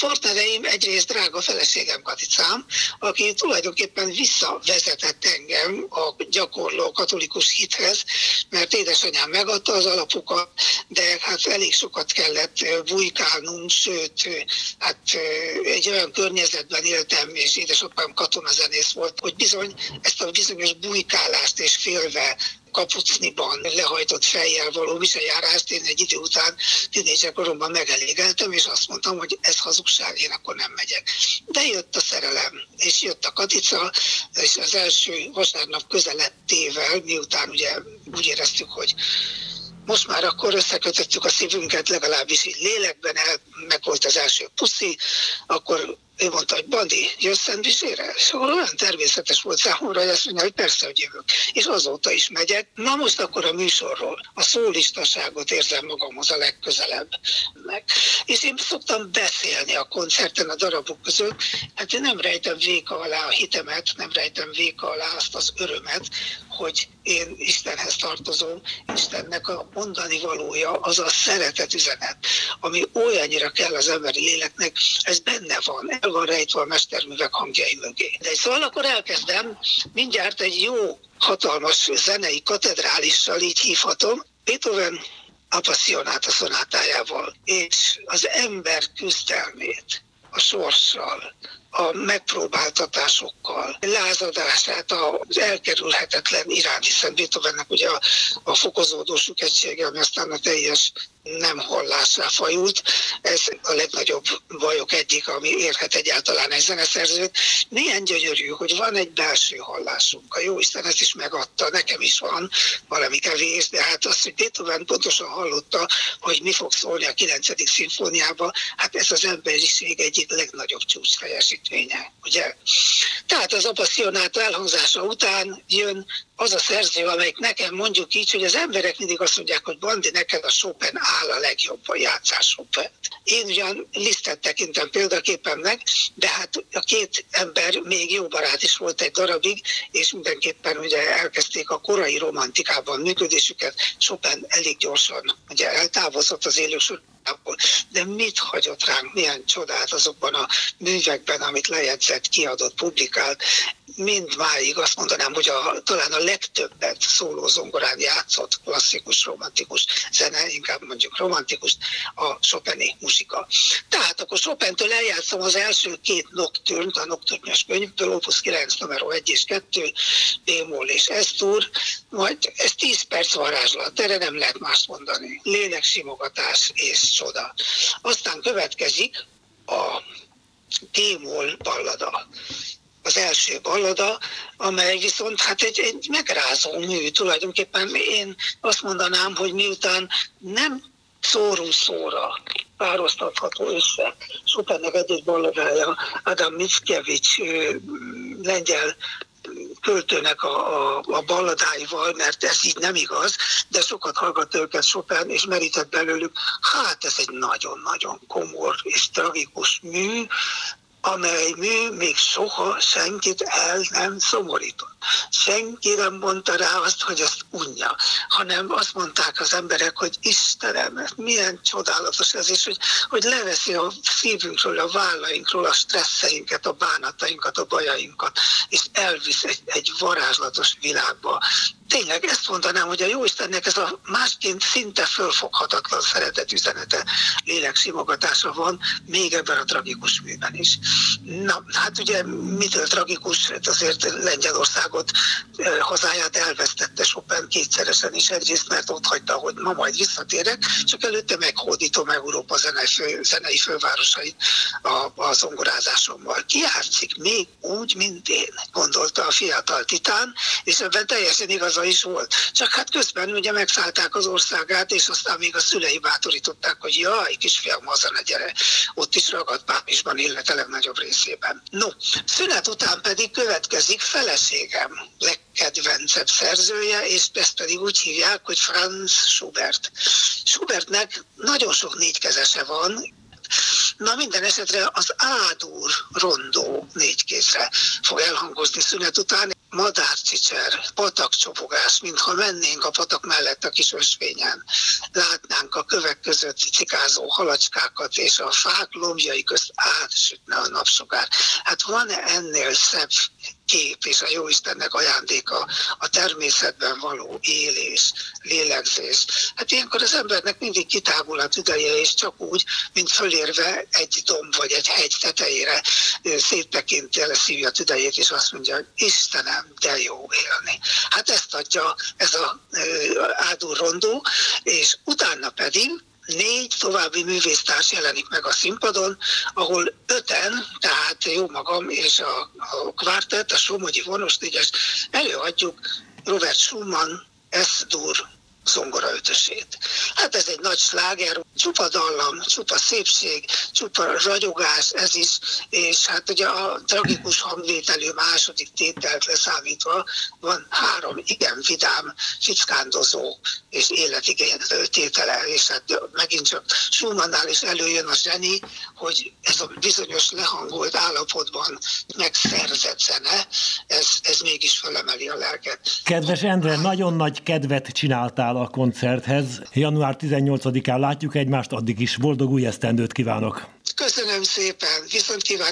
partnereim egyrészt drága feleségem Katicám, aki tulajdonképpen visszavezetett engem a gyakorló katolikus hithez, mert édesanyám megadta az alapokat, de hát elég sokat kellett bujkálnunk, sőt, hát egy olyan környezetben éltem, és édesapám katonazenész volt, hogy bizony ezt a bizonyos bujkálást és félve kapucniban lehajtott fejjel való visszajárást én egy idő után tínédzser koromban megelégeltem, és azt mondtam, hogy ez hazugság, én akkor nem megyek. De jött a szerelem, és jött a Katica, és az első vasárnap közelettével, miután ugye úgy éreztük, hogy most már akkor összekötöttük a szívünket, legalábbis így lélekben, el, meg volt az első puszi, akkor ő mondta, hogy Bandi, jössz szendvicsére? És akkor olyan természetes volt számomra, hogy azt mondja, hogy persze, hogy jövök. És azóta is megyek. Na most akkor a műsorról. A szólistaságot érzem magamhoz a legközelebb meg. És én szoktam beszélni a koncerten a darabok között. Hát én nem rejtem véka alá a hitemet, nem rejtem véka alá azt az örömet, hogy én Istenhez tartozom, Istennek a mondani valója az a szeretet üzenet, ami olyannyira kell az emberi léleknek, ez benne van, el van rejtve a mesterművek hangjai mögé. De szóval akkor elkezdem, mindjárt egy jó, hatalmas zenei katedrálissal így hívhatom, Beethoven a szonátájával, és az ember küzdelmét a sorssal, a megpróbáltatásokkal, lázadását az elkerülhetetlen irány, hiszen Beethovennek ugye a, a fokozódó süketsége, ami aztán a teljes nem hallásra fajult. Ez a legnagyobb bajok egyik, ami érhet egyáltalán egy zeneszerzőt. Milyen gyönyörű, hogy van egy belső hallásunk. A jó Isten ezt is megadta, nekem is van valami kevés, de hát azt, hogy Beethoven pontosan hallotta, hogy mi fog szólni a 9. szimfóniába, hát ez az emberiség egyik legnagyobb csúcs teljesítménye, ugye? Tehát az apaszionáta elhangzása után jön az a szerző, amelyik nekem mondjuk így, hogy az emberek mindig azt mondják, hogy Bandi, neked a Chopin áll a legjobb a játszás Chopin. Én ugyan lisztet tekintem példaképpen de hát a két ember még jó barát is volt egy darabig, és mindenképpen ugye elkezdték a korai romantikában működésüket. Chopin elég gyorsan ugye eltávozott az élősor de mit hagyott ránk, milyen csodát azokban a művekben, amit lejegyzett, kiadott, publikált, mind máig azt mondanám, hogy a, talán a legtöbbet szóló zongorán játszott klasszikus, romantikus zene, inkább mondjuk romantikus, a Chopini musika. Tehát akkor Chopin-től eljátszom az első két nocturnt, a nocturnyos könyvből, Opus 9, numero 1 és 2, Bémol és Esztúr, majd ez 10 perc varázslat, erre nem lehet más mondani. Léleksimogatás és csoda. Aztán következik a Témol ballada az első ballada, amely viszont hát egy, egy megrázó mű. Tulajdonképpen én azt mondanám, hogy miután nem szóró szóra pároztatható össze. Chopinnek egy balladája Adam Mickiewicz lengyel költőnek a, a, a balladáival, mert ez így nem igaz, de sokat hallgat őket Chopin, és merített belőlük, hát ez egy nagyon-nagyon komor és tragikus mű, amely mű még soha senkit el nem szomorított. Senki nem mondta rá azt, hogy azt unja, hanem azt mondták az emberek, hogy Istenem, milyen csodálatos ez, és hogy, hogy leveszi a szívünkről, a vállainkról a stresszeinket, a bánatainkat, a bajainkat, és elvisz egy, egy varázslatos világba, tényleg ezt mondanám, hogy a Jóistennek ez a másként szinte fölfoghatatlan szeretet üzenete, léleksimogatása van, még ebben a tragikus műben is. Na, hát ugye mitől tragikus? Hát azért Lengyelországot, hazáját elvesztette Chopin kétszeresen is, egyrészt mert ott hagyta, hogy ma majd visszatérek, csak előtte meghódítom Európa zenei, fő, zenei fővárosait a, a zongorázásommal. Ki játszik még úgy, mint én, gondolta a fiatal titán, és ebben teljesen igaz igaza is volt. Csak hát közben ugye megszállták az országát, és aztán még a szülei bátorították, hogy jaj, kisfiam, haza ne gyere. Ott is ragadt Pápisban, illetve legnagyobb részében. No, szünet után pedig következik feleségem, legkedvencebb szerzője, és ezt pedig úgy hívják, hogy Franz Schubert. Schubertnek nagyon sok négykezese van, Na minden esetre az Ádur rondó négykézre fog elhangozni szünet után. Madárcsicser, patakcsobogás, mintha mennénk a patak mellett a kis ösvényen. Látnánk a kövek között cikázó halacskákat, és a fák lombjai közt átsütne a napsugár. Hát van-e ennél szebb kép és a Jóistennek ajándéka a természetben való élés, lélegzés. Hát ilyenkor az embernek mindig kitágul a tüdeje, és csak úgy, mint fölérve egy domb vagy egy hegy tetejére széttekinti el, szívja a tüdejét, és azt mondja, Istenem, de jó élni. Hát ezt adja ez a áldó rondó, és utána pedig négy további művésztárs jelenik meg a színpadon, ahol öten, tehát jó magam és a, a kvártett, a Somogyi vonos négyes előadjuk Robert Schumann, S-dur zongora ötösét. Hát ez egy nagy sláger, csupa dallam, csupa szépség, csupa ragyogás, ez is, és hát ugye a tragikus hangvételű második tételt leszámítva van három igen vidám, fickándozó és életigénylő tétele, és hát megint csak Schumannál is előjön a zseni, hogy ez a bizonyos lehangolt állapotban megszerzett zene, ez, ez mégis felemeli a lelket. Kedves Endre, nagyon nagy kedvet csináltál a koncerthez. Január 18-án látjuk egymást, addig is boldog új esztendőt kívánok! Köszönöm szépen, viszont kívánom